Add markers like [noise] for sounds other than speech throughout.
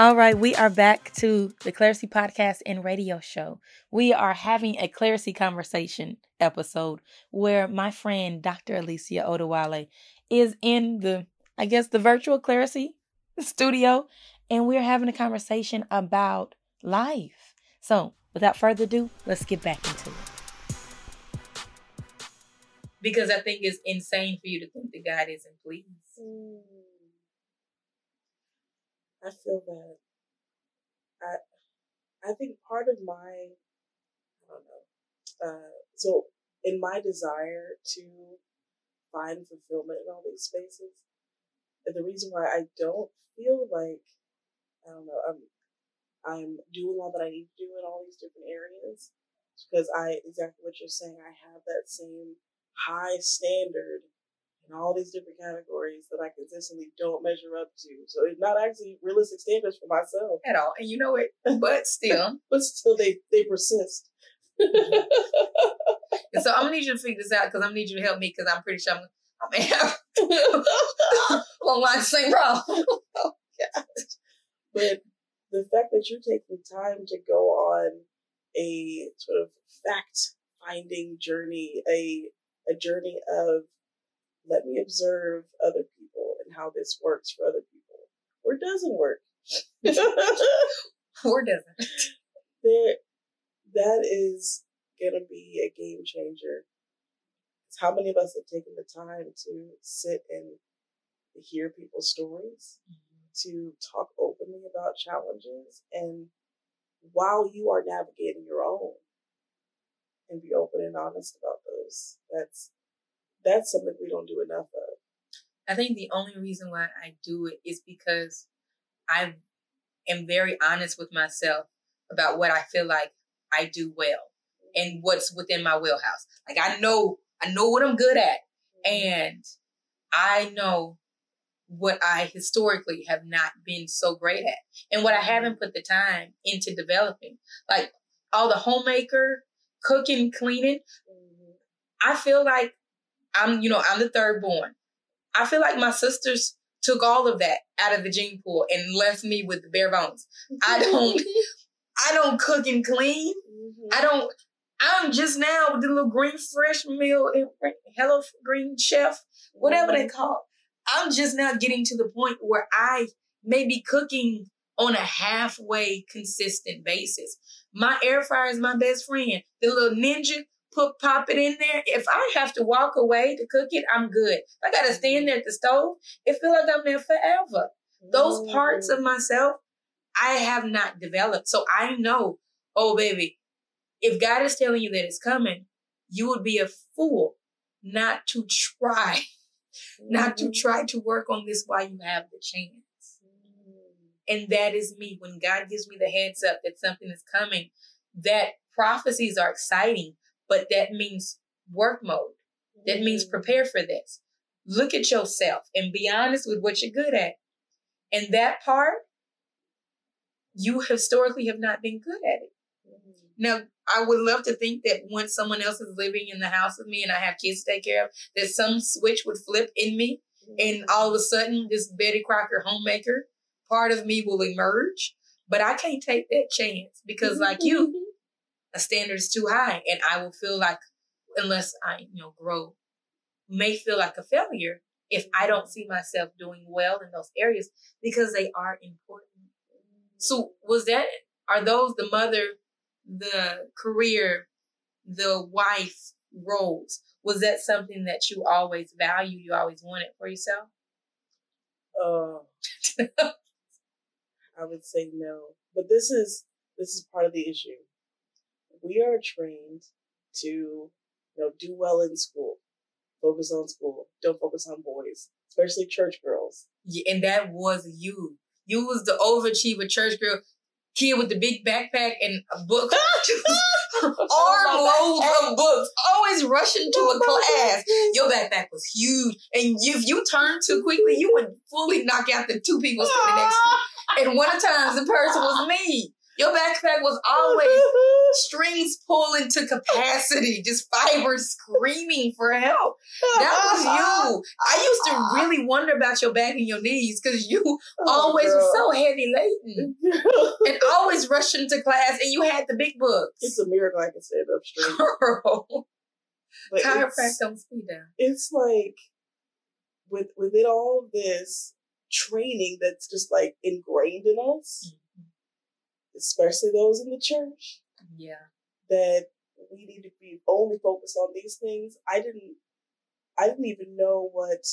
All right, we are back to the Clarisee Podcast and Radio Show. We are having a Clarisee conversation episode where my friend Dr. Alicia Odewale is in the, I guess, the virtual Clarisee [laughs] studio, and we're having a conversation about life. So, without further ado, let's get back into it. Because I think it's insane for you to think that God isn't pleased. Mm. I feel that I I think part of my I don't know. Uh, so in my desire to find fulfillment in all these spaces, and the reason why I don't feel like I don't know I'm I'm doing all that I need to do in all these different areas because I exactly what you're saying. I have that same high standard in all these different categories that I consistently don't measure up to. So it's not actually realistic standards for myself at all. And you know it, but still, [laughs] but still, they they persist. Mm-hmm. and so I'm gonna need you to figure this out because I'm gonna need you to help me because I'm pretty sure I'm, I may have [laughs] along the same problem. [laughs] oh, but the fact that you're taking time to go on a sort of fact finding journey, a a journey of let me observe other people and how this works for other people or doesn't work. or doesn't. [laughs] There, that is going to be a game changer. It's how many of us have taken the time to sit and hear people's stories, mm-hmm. to talk openly about challenges, and while you are navigating your own, and be open and honest about those. That's that's something we don't do enough of. I think the only reason why I do it is because I am very honest with myself about what I feel like I do well and what's within my wheelhouse. Like I know, I know what I'm good at and I know what I historically have not been so great at and what I haven't put the time into developing. Like all the homemaker, cooking, cleaning. Mm-hmm. I feel like I'm, you know, I'm the third born. I feel like my sisters took all of that out of the gene pool and left me with the bare bones. I don't, [laughs] I don't cook and clean. Mm-hmm. I don't. I'm just now with the little green fresh meal, Hello Green Chef, whatever mm-hmm. they call. It. I'm just now getting to the point where I may be cooking on a halfway consistent basis. My air fryer is my best friend. The little ninja put pop it in there. If I have to walk away to cook it, I'm good. I gotta stand there at the stove. It feel like I'm there forever. Those parts of myself I have not developed. So I know, oh baby, if God is telling you that it's coming, you would be a fool not to try, [laughs] not to mm-hmm. try to work on this while you have the chance. And that is me. When God gives me the heads up that something is coming, that prophecies are exciting but that means work mode. That means mm. prepare for this. Look at yourself and be honest with what you're good at. And that part, you historically have not been good at it. Mm. Now, I would love to think that once someone else is living in the house with me and I have kids to take care of, that some switch would flip in me and mm. all of a sudden this Betty Crocker homemaker part of me will emerge. But I can't take that chance because like you, [laughs] a standard is too high and I will feel like unless I, you know, grow, may feel like a failure if I don't see myself doing well in those areas because they are important. So was that are those the mother, the career, the wife roles? Was that something that you always valued, you always wanted for yourself? Uh, [laughs] I would say no. But this is this is part of the issue we are trained to, you know, do well in school, focus on school, don't focus on boys, especially church girls. Yeah, and that was you. You was the overachiever church girl, kid with the big backpack and a book, [laughs] [laughs] armloads of books, always rushing to a class. Your backpack was huge, and if you turned too quickly, you would fully knock out the two people sitting next to you. [laughs] And one of the times, the person was me. Your backpack was always strings pulling to capacity, just fibers screaming for help. That was you. I used to really wonder about your back and your knees because you oh, always girl. were so heavy laden [laughs] and always rushing to class, and you had the big books. It's a miracle I can stand up straight. Girl. [laughs] Chiropractic don't speed down. It's like with within all this training that's just like ingrained in us, mm-hmm. especially those in the church. Yeah. That we need to be only focused on these things. I didn't I didn't even know what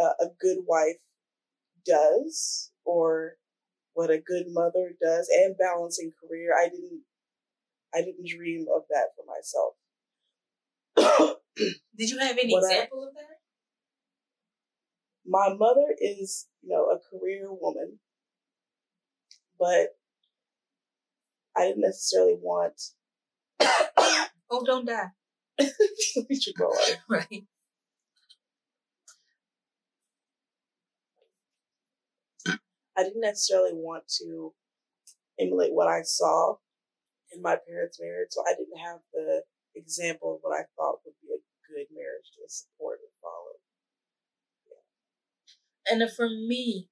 uh, a good wife does or what a good mother does and balancing career. I didn't I didn't dream of that for myself. [clears throat] Did you have any what example I, of that? My mother is, you know, a career woman, but I didn't necessarily want. [coughs] oh, don't die. [laughs] go on. [laughs] Right. I didn't necessarily want to emulate what I saw in my parents' marriage, so I didn't have the example of what I thought would be a good marriage to support and follow. Yeah. And for me,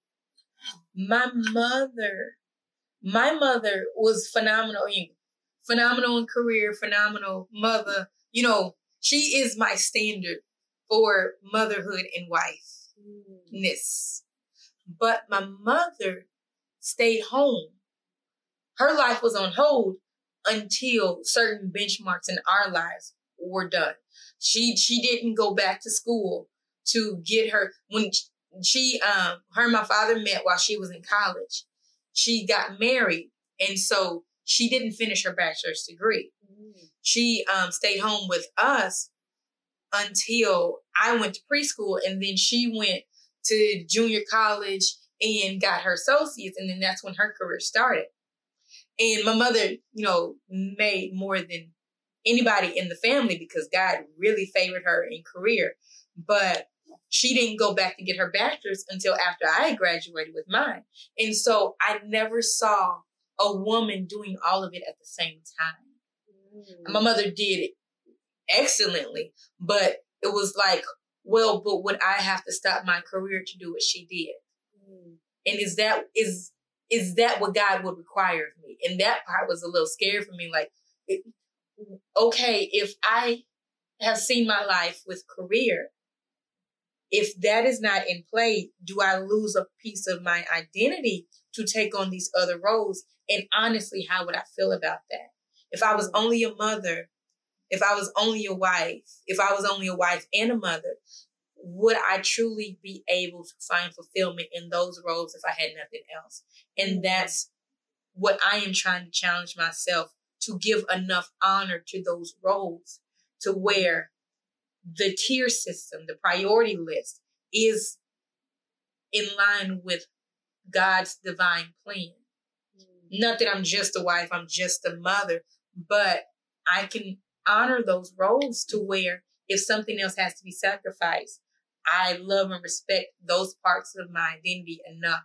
my mother, my mother was phenomenal in phenomenal in career, phenomenal mother. You know, she is my standard for motherhood and wifeness. But my mother stayed home. Her life was on hold until certain benchmarks in our lives were done. She she didn't go back to school to get her when she um her and my father met while she was in college. She got married and so she didn't finish her bachelor's degree. Mm. She um stayed home with us until I went to preschool and then she went to junior college and got her associates and then that's when her career started. And my mother, you know, made more than anybody in the family because God really favored her in career. But she didn't go back to get her bachelor's until after I graduated with mine. And so I never saw a woman doing all of it at the same time. Mm. My mother did it excellently, but it was like, well, but would I have to stop my career to do what she did? Mm. And is that is is that what God would require of me? And that part was a little scary for me. Like, it, okay, if I have seen my life with career, if that is not in play, do I lose a piece of my identity to take on these other roles? And honestly, how would I feel about that? If I was only a mother, if I was only a wife, if I was only a wife and a mother, would I truly be able to find fulfillment in those roles if I had nothing else? And mm-hmm. that's what I am trying to challenge myself to give enough honor to those roles to where the tier system, the priority list is in line with God's divine plan. Mm-hmm. Not that I'm just a wife, I'm just a mother, but I can honor those roles to where if something else has to be sacrificed, I love and respect those parts of my identity enough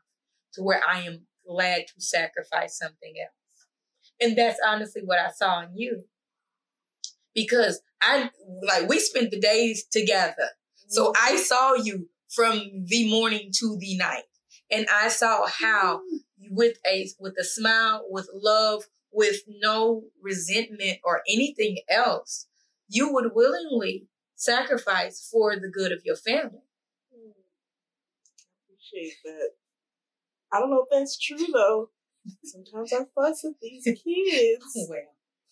to where I am glad to sacrifice something else. And that's honestly what I saw in you. Because I, like, we spent the days together. So mm-hmm. I saw you from the morning to the night. And I saw how mm-hmm. with a, with a smile, with love, with no resentment or anything else, you would willingly sacrifice for the good of your family. Hmm. I appreciate that. I don't know if that's true though. Sometimes I fuss with these [laughs] kids. well,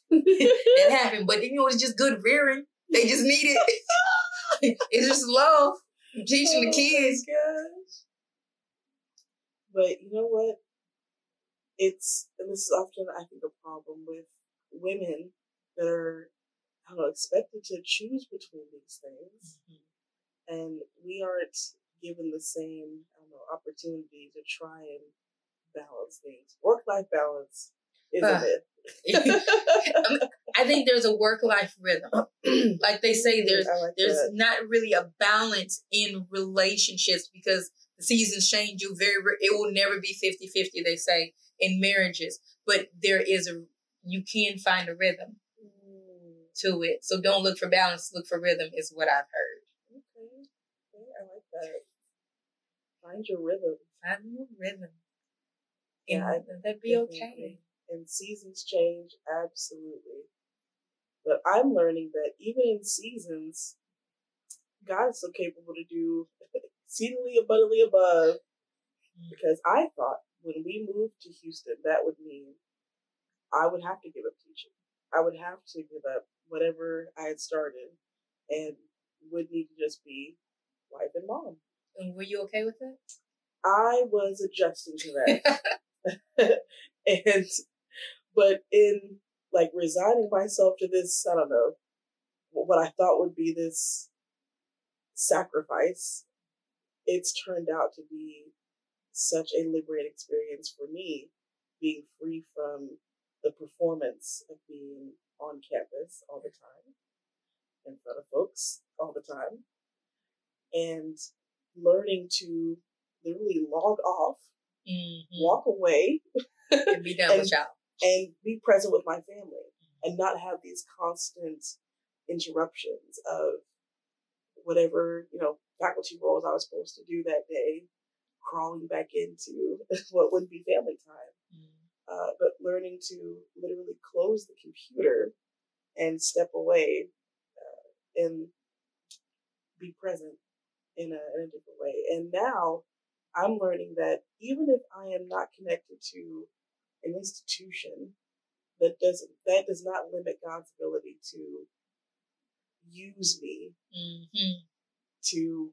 that happened, but you know it's just good rearing. They just need it. [laughs] it's just love. teaching oh the kids. But you know what? It's and this is often I think a problem with women that are I don't know, expected to choose between these things. Mm-hmm. And we aren't given the same, I don't know, opportunity to try and balance things. Work life balance is a myth. I think there's a work life rhythm. [clears throat] like they say, there's like there's that. not really a balance in relationships because the seasons change. You very it will never be 50-50, They say in marriages, but there is a you can find a rhythm Mm, to it. So don't look for balance, look for rhythm is what I've heard. okay. okay. I like that. Find your rhythm. Find your rhythm. Yeah, And I that'd be okay. And seasons change, absolutely. But I'm learning that even in seasons, God is so capable to do [laughs] exceedingly abundantly above. Because I thought when we moved to Houston, that would mean I would have to give up teaching. I would have to give up whatever I had started and would need to just be wife and mom. And were you okay with that? I was adjusting to that. [laughs] [laughs] and but in like resigning myself to this, I don't know, what I thought would be this sacrifice, it's turned out to be such a liberating experience for me, being free from the performance of being on campus all the time, in front of folks all the time, and learning to literally log off, Mm-hmm. walk away, And be done with [laughs] And- y'all. And be present with my family and not have these constant interruptions of whatever, you know, faculty roles I was supposed to do that day, crawling back into [laughs] what would be family time. Mm. Uh, but learning to literally close the computer and step away uh, and be present in a, in a different way. And now I'm learning that even if I am not connected to an institution, that doesn't that does not limit God's ability to use me Mm-hmm. to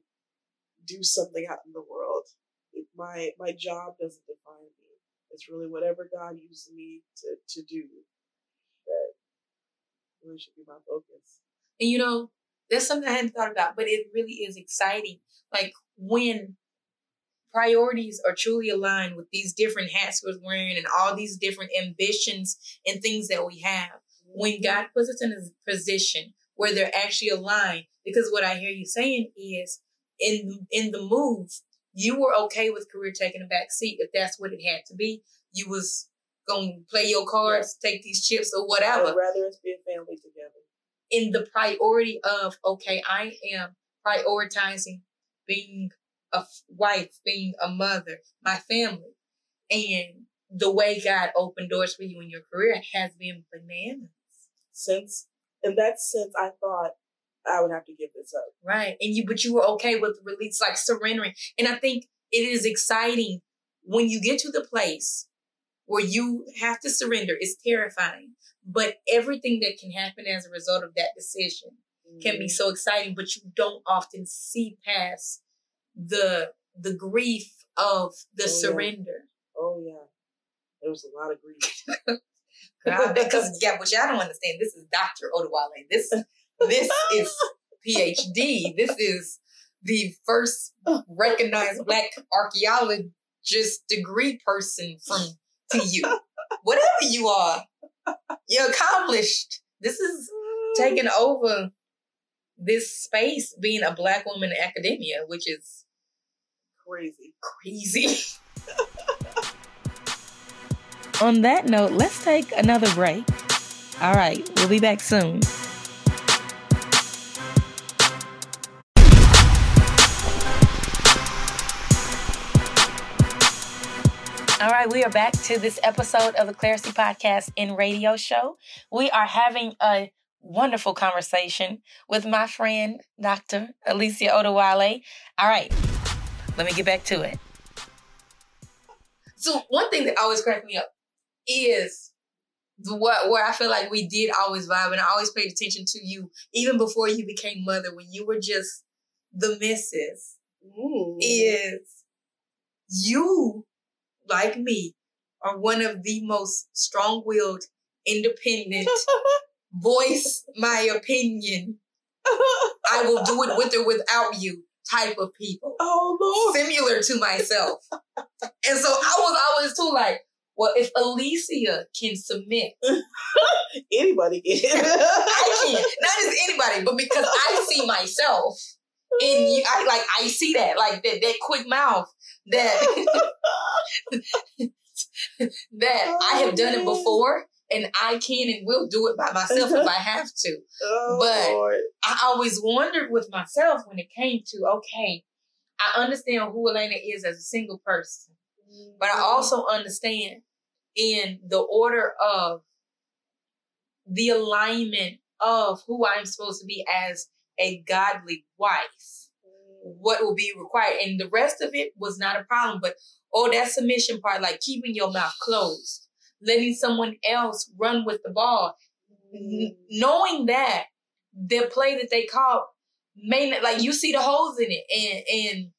do something out in the world. It, my my job doesn't define me. It's really whatever God uses me to, to do that really should be my focus. And you know, that's something I hadn't thought about, but it really is exciting. Like when priorities are truly aligned with these different hats we're wearing and all these different ambitions and things that we have. When mm-hmm. God puts us in a position where they're actually aligned, because what I hear you saying is in in the move, you were okay with career taking a back seat if that's what it had to be. You was gonna play your cards, take these chips or whatever would rather us be a family together. in the priority of okay i am prioritizing being a wife being a mother my family. And the way god opened doors for you in your career has been bananas. Since in that sense, I thought I would have to give this up. right and you but you were okay with release like surrendering. And i think it is exciting when you get to the place where you have to surrender it's terrifying. But everything that can happen as a result of that decision can be mm. so exciting, but you don't often see past the the grief of the Oh, yeah. surrender. Oh yeah, there was a lot of grief. [laughs] Because yeah, which I don't understand. This is Dr. Odewale. This this is PhD. This is the first recognized black archaeologist degree person from to you. Whatever you are, you're accomplished. This is taking over this space being a black woman in academia, which is crazy. crazy. [laughs] On that note, let's take another break. All right, we'll be back soon. All right, we are back to this episode of the Clarisee Podcast and Radio Show. We are having a wonderful conversation with my friend, Dr. Alicia Odewale. All right, let me get back to it. So one thing that always cracks me up is what where I feel like we did always vibe, and I always paid attention to you even before you became mother, when you were just the missus. Is you, like me, are one of the most strong-willed, independent, [laughs] voice my opinion. I will do it with or without you type of people oh Lord. similar to myself. and so I was always too like, well, if Alicia can submit, [laughs] Anybody can. [laughs] I can. Not just anybody, but because I see myself in you, I like I see that, like that that quick mouth, that [laughs] that oh, I have done oh, man. it before and I can and will do it by myself if I have to. [laughs] Oh, but Lord. I always wondered with myself when it came to, okay, I understand who Elena is as a single person, mm-hmm. but I mm-hmm. also understand in the order of the alignment of who I'm supposed to be as a godly wife, what will be required. And the rest of it was not a problem. But oh, that submission part, like keeping your mouth closed, letting someone else run with the ball, N- knowing that the play that they called may not, like you see the holes in it and, and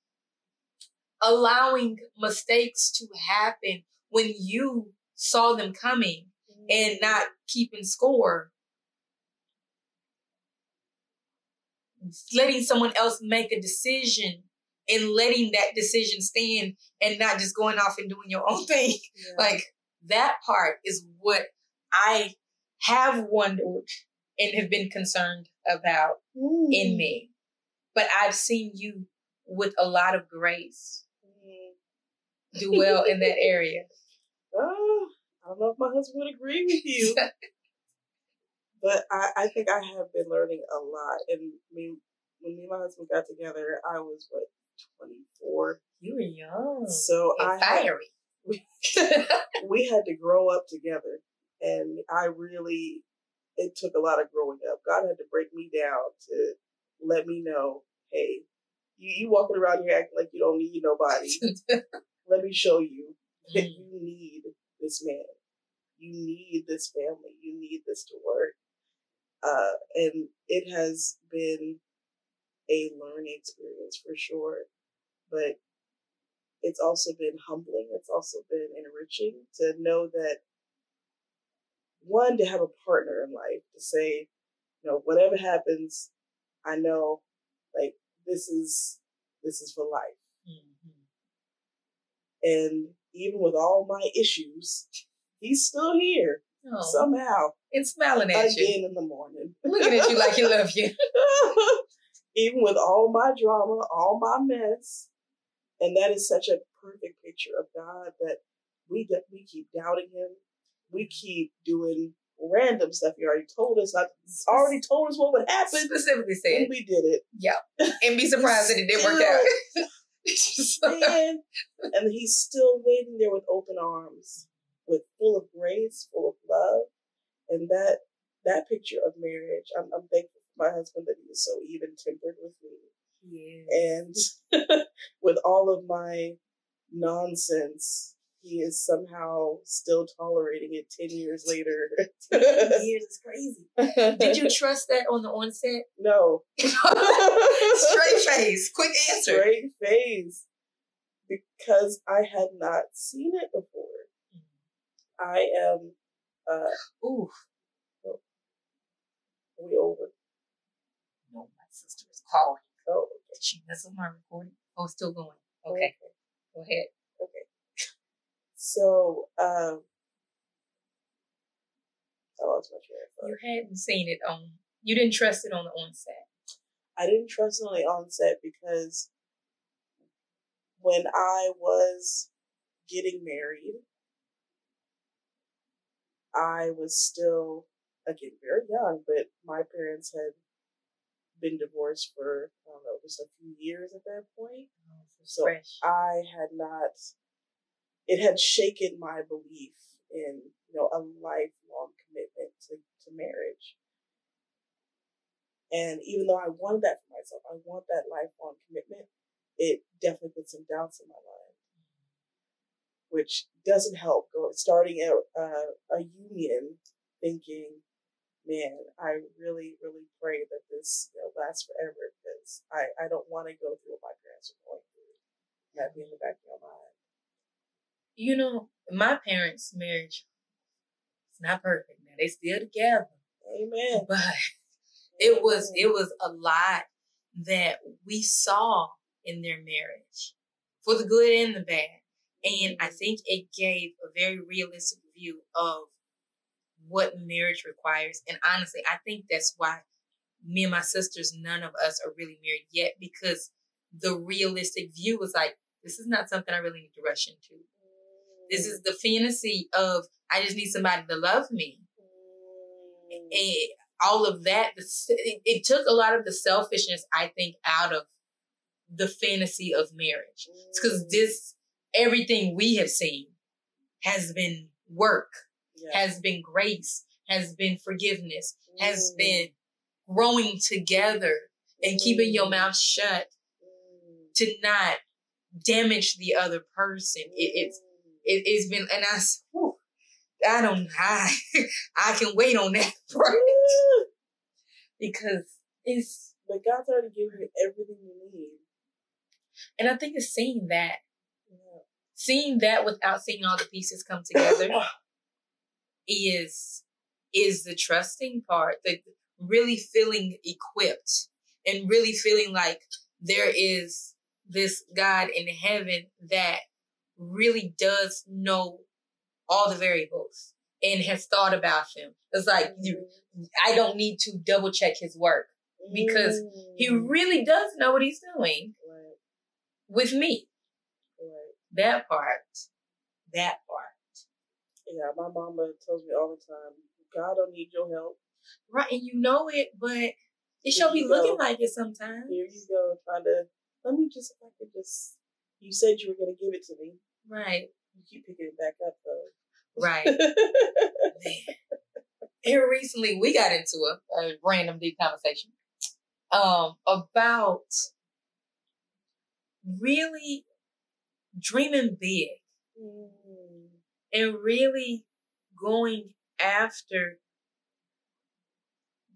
allowing mistakes to happen when you saw them coming mm-hmm. and not keeping score letting someone else make a decision and letting that decision stand and not just going off and doing your own [laughs] thing. Yeah. Like that part is what I have wondered and have been concerned about mm. in me. But I've seen you with a lot of grace mm. do well in that [laughs] area. Oh, I don't know if my husband would agree with you. [laughs] But I, I think I have been learning a lot. And mean, when me and my husband got together, I was what twenty four. You were young. So and I fiery. Had, we, [laughs] we had to grow up together, and I really it took a lot of growing up. God had to break me down to let me know, hey, you you walking around here acting like you don't need nobody. [laughs] let me show you that mm. you need this man. You need this family. You need this to work. Uh, and it has been a learning experience for sure. But it's also been humbling. It's also been enriching to know that one, to have a partner in life to say, you know, whatever happens, I know like this is this is for life. Mm-hmm. And even with all my issues, [laughs] he's still here oh. somehow. And smiling at again you. Again in the morning. Looking at you like he [laughs] loves you. [laughs] Even with all my drama, all my mess. And that is such a perfect picture of God that we we keep doubting him. We keep doing random stuff. He already told us. I already told us what would happen. Specifically said. And we did it. Yeah. [laughs] And be surprised that it didn't work out. [laughs] Man, and he's still waiting there with open arms with full of grace, full of love, and that that picture of marriage. I'm, I'm thankful for my husband that he is so even tempered with me, and [laughs] with all of my nonsense. He is somehow still tolerating it 10 years later. [laughs] 10 years is crazy. Did you [laughs] trust that on the onset? No. Straight face. Quick answer. Straight face. Because I had not seen it before. I am. Uh, Ooh. Oh, we over. No, my sister is calling. Oh, messed my recording. Oh, still going. Okay. okay. Go ahead. Okay. So, um, I lost my train of You hadn't seen it on. You didn't trust it on the onset. I didn't trust it on the onset because when I was getting married, I was still, again, very young, but my parents had been divorced for, I don't know, just a few years at that point. Oh, so. I had not, it had shaken my belief in, you know, a lifelong commitment to, to marriage. And even though I wanted that for myself, I want that lifelong commitment, it definitely put some doubts in my mind which doesn't help. Go starting a, uh, a union, thinking, man, I really, really pray that this you know, lasts forever because I, I don't want to go through what my parents are going through. That be in the back of your mind. You know, my parents' marriage is not perfect. Now they still together. Amen. But [laughs] it was it was a lot that we saw in their marriage, for the good and the bad. And I mm-hmm. think it gave a very realistic view of what marriage requires. And honestly, I think that's why me and my sisters, none of us are really married yet because the realistic view was like, this is not something I really need to rush into. This is the fantasy of I just need somebody to love me. And all of that, it, took a lot of the selfishness, I think, out of the fantasy of marriage. It's because this, everything we have seen has been work, Yeah. has been grace, has been forgiveness, has Mm. been growing together and keeping your Mm. mouth shut Mm. to not damage the other person. It, it's it, it's been and I whew, I don't I [laughs] I can wait on that [laughs] part Mm. [laughs] because it's But God's already given you everything you need. and I think it's seeing that Yeah. seeing that without seeing all the pieces come together is is the trusting part the really feeling equipped and really feeling like there is this God in heaven that really does know all the variables and has thought about them. It's like you I don't need to double check his work. because He Mm. really does know what he's doing Right, with me. right. That part. That part. Yeah, my mama tells me all the time, God don't need your help. Right, and you know it, but it should be looking go. like it sometimes. Here you go, trying to let me just if I could just you said you were gonna give it to me. Right, You keep picking it back up though. right. [laughs] Here recently, we got into a, a random deep conversation um, about really dreaming big Mm. And really going after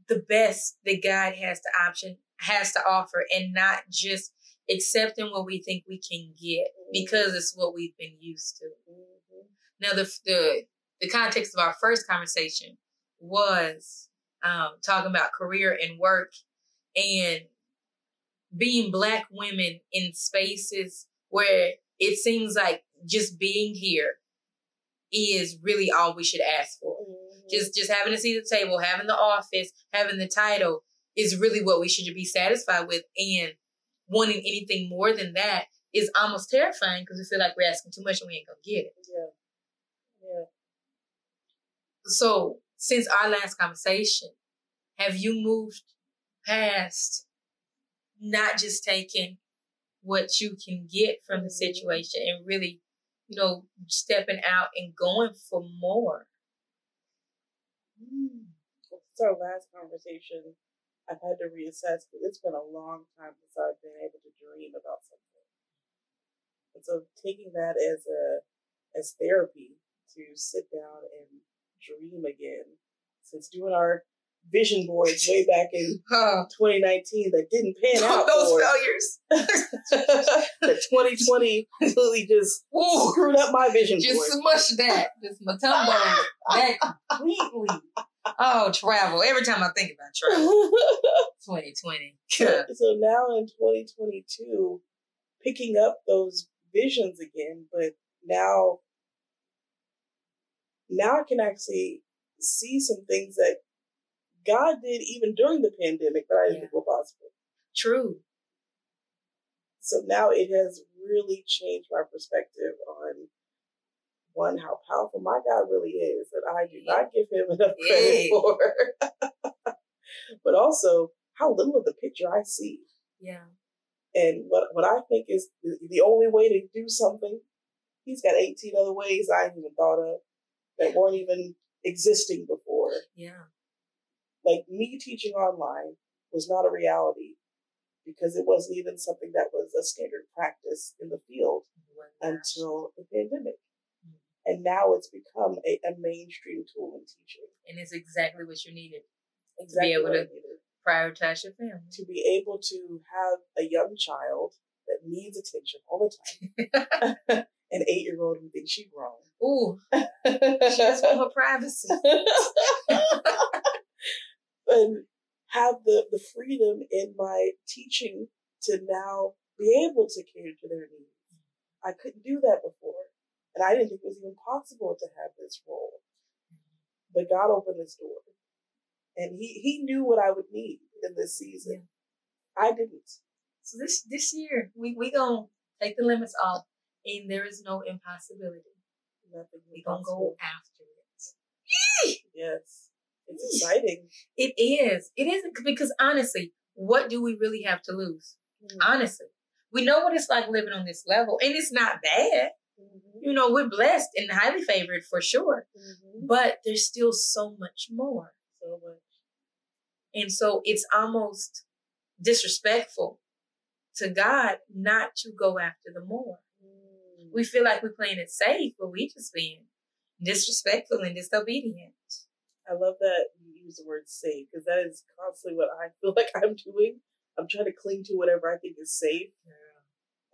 the best that God has to option has to offer and not just accepting what we think we can get because it's what we've been used to. Mhm. Now the the the context of our first conversation was um, talking about career and work and being black women in spaces where it seems like just being here is really all we should ask for. Mhm. Just just having a seat at the table, having the office, having the title is really what we should be satisfied with. And wanting anything more than that is almost terrifying because we feel like we're asking too much and we ain't gonna get it. yeah. Yeah. So since our last conversation, have you moved past not just taking what you can get from the Mhm. situation and really, you know, stepping out and going for more? Mm. It's our last conversation, I've had to reassess because it's been a long time since I've been able to dream about something. And so taking that as a as therapy to sit down and dream again, since doing our vision boards way back in Oh, 2019 that didn't pan [laughs] out those failures. [laughs] that 2020 completely just Ooh, screwed up my vision just board. smush that. Just matumbo [laughs] that completely. Oh, travel. Every time I think about travel, 2020. so, so now in 2022, picking up those visions again, but now, now I can actually see some things that God did even during the pandemic that I didn't Yeah. think were possible. True. So now it has really changed my perspective on one how powerful my God really is, that I do not give him [laughs] enough credit Yeah. for, [laughs] but also how little of the picture I see. Yeah. And what what I think is the, the only way to do something, he's got 18 other ways I hadn't even thought of that weren't even existing before. Yeah. Like me teaching online was not a reality because it wasn't even something that was a standard practice in the field until the pandemic. Mhm. And now it's become a, a mainstream tool in teaching. and it's exactly what you needed Exactly able what I to- prioritize your family. to be able to have a young child that needs attention all the time. [laughs] [laughs] An eight year old who thinks she's grown. Ooh, [laughs] she just want her privacy. And have the, the freedom in my teaching to now be able to cater to their needs. I couldn't do that before. And I didn't think it was even possible to have this role. But God opened this door. And he, he knew what I would need in this season. I didn't. So this this year we we gonna take the limits off, and there is no impossibility. Nothing We're gonna go after it. Yes. It's exciting. It is. It is because honestly, what do we really have to lose? Honestly, we know what it's like living on this level, and it's not bad. Mhm. You know, we're blessed and highly favored for sure, Mhm. but there's still so much more. So much. And so it's almost disrespectful to God not to go after the more. Mm. We feel like we're playing it safe, but we just being disrespectful and disobedient. I love that you use the word safe because that is constantly what I [laughs] feel like I'm doing. I'm trying to cling to whatever I think is safe,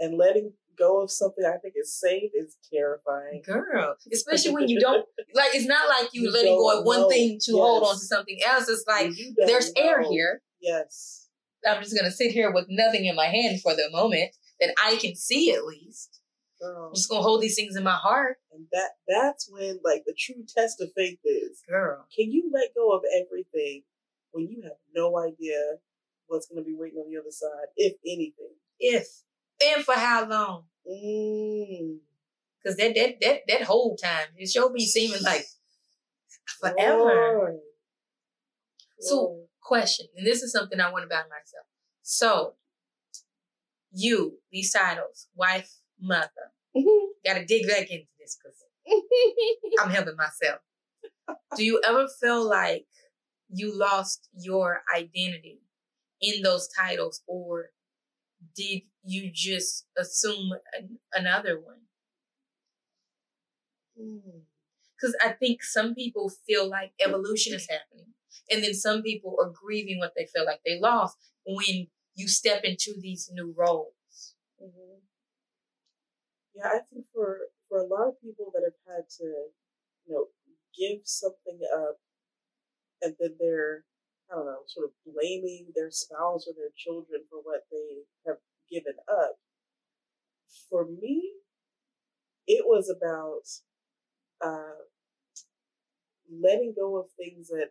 and letting go of something I think is safe is terrifying. Girl, [laughs] especially when you don't like. It's not like you, You letting go of one know. thing to hold on to something else. It's like there's air here. Yes. I'm just gonna sit here with nothing in my hand for the moment that I can see at least. Girl. I'm just gonna hold these things in my heart, And that that's when like the true test of faith is. girl. Can you let go of everything when you have no idea what's gonna be waiting on the other side, if anything? If and for how long? Mm. Because that that that that whole time it sure be seeming like forever. Lord. So- Lord. Question, and this is something I want about myself. So, you these titles, wife, mother. Got to dig back into this because [laughs] I'm helping myself. Do you ever feel like you lost your identity in those titles, or did you just assume an, another one? Mm. Because I think some people feel like evolution is happening, and then some people are grieving what they feel like they lost when you step into these new roles. Mhm. Yeah, I think for for a lot of people that have had to, you know, give something up, and then they're, I don't know, sort of blaming their spouse or their children for what they have given up. For me, it was about uh, letting go of things that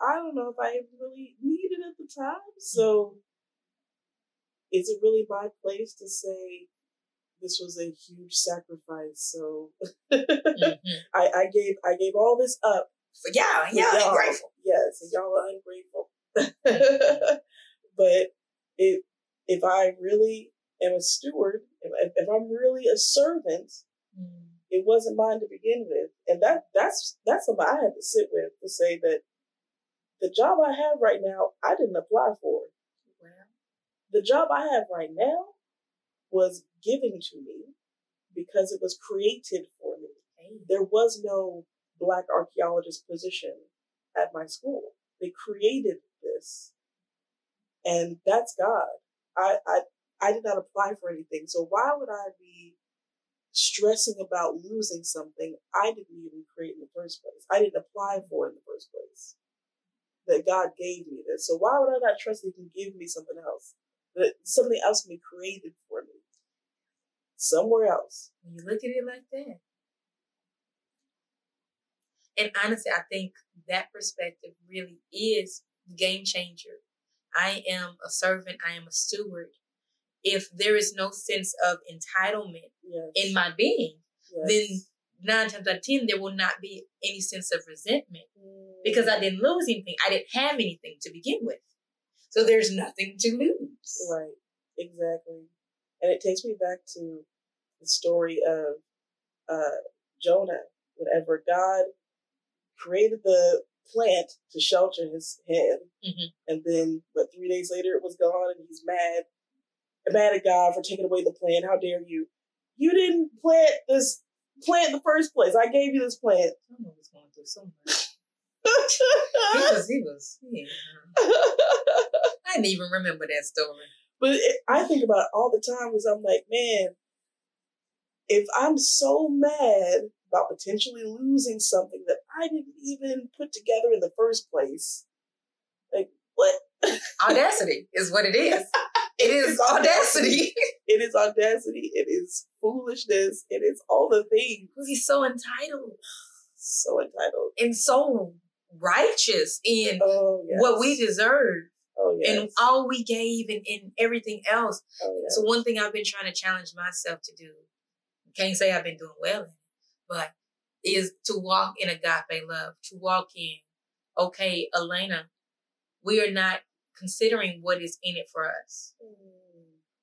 I don't know if I really needed at the time. So, is it really my place to say this was a huge sacrifice? So, Mhm. [laughs] I, I gave I gave all this up. Yeah, yeah, y'all. grateful. Yes, and y'all are ungrateful. [laughs] but if if I really am a steward, if, if I'm really a servant, Mm. it wasn't mine to begin with, and that that's that's something I had to sit with to say that the job I have right now I didn't apply for. The job I have right now was given to me because it was created for me. There was no black archaeologist position at my school. They created this, and that's God. I I I did not apply for anything, so why would I be stressing about losing something I didn't even create in the first place? I didn't apply for in the first place. That God gave me this, so why would I not trust He can give me something else? That something else can be created for me somewhere else. when you look at it like that. And honestly, I think that perspective really is the game changer. I am a servant, I am a steward. If there is no sense of entitlement Yes. in my being, yes. then nine times out of ten, there will not be any sense of resentment mm. because I didn't lose anything. I didn't have anything to begin with. So there's nothing to lose. Right, exactly. And it takes me back to the story of uh, Jonah. Whenever God created the plant to shelter his head, Mhm. and then, but three days later it was gone, and he's mad, mad at God for taking away the plant. How dare you? You didn't plant this plant in the first place. I gave you this plant. Someone was going through so much. He was, he was, yeah. [laughs] I didn't even remember that story. But it, I think about it all the time because I'm like, man, if I'm so mad about potentially losing something that I didn't even put together in the first place, like what? [laughs] Audacity is what it is. [laughs] It is audacity. [laughs] It is audacity. It is foolishness. It is all the things. Because he's so entitled So entitled. and so righteous in Oh yes. what we deserve Oh yes. and all we gave and, and everything else. oh, yes. So one thing I've been trying to challenge myself to do, can't say I've been doing well in but is to walk in agape love, to walk in, okay, Elena, we are not considering what is in it for us. Mm.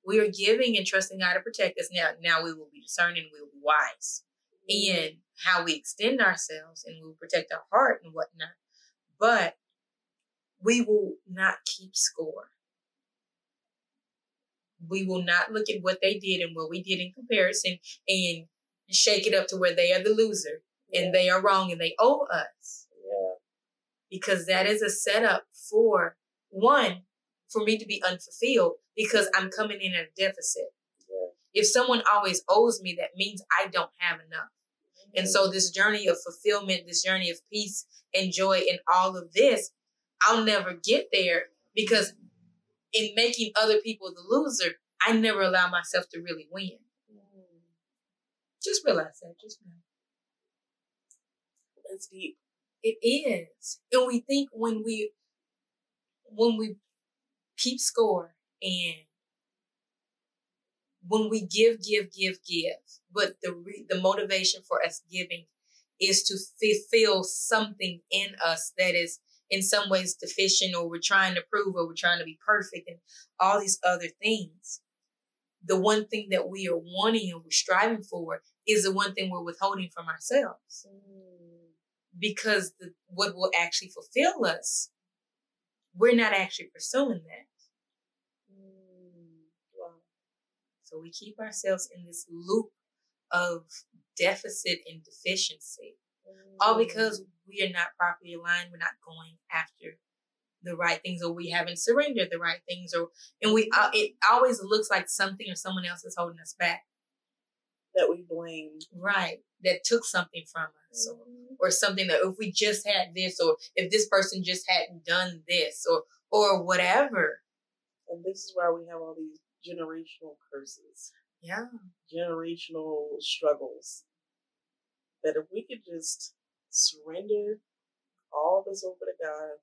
We are giving and trusting God to protect us. Now, now we will be discerning, we will be wise mm. in how we extend ourselves and we will protect our heart and whatnot. But we will not keep score. We will not look at what they did and what we did in comparison and shake it up to where they are the loser yeah. and they are wrong and they owe us. Yeah. Because that is a setup for one, for me to be unfulfilled because I'm coming in at a deficit. Yeah. If someone always owes me, that means I don't have enough. Mm-hmm. And so this journey of fulfillment, this journey of peace and joy and all of this, I'll never get there because in making other people the loser, I never allow myself to really win. Mm. Just realize that. Just realize. That's deep. It is. And we think when we when we keep score and when we give, give, give, give, but the re- the motivation for us giving is to fulfill something in us that is in some ways deficient, or we're trying to prove, or we're trying to be perfect, and all these other things. The one thing that we are wanting and we're striving for is the one thing we're withholding from ourselves. Mm. Because the, what will actually fulfill us we're not actually pursuing that. Mm, wow. So we keep ourselves in this loop of deficit and deficiency. All because we are not properly aligned. We're not going after the right things, or we haven't surrendered the right things, or and we uh, it always looks like something or someone else is holding us back. That we blame, right? That took something from us, mm or something that if we just had this or if this person just hadn't done this or or whatever. And this is why we have all these generational curses. Yeah. Generational struggles. That if we could just surrender all this over to God,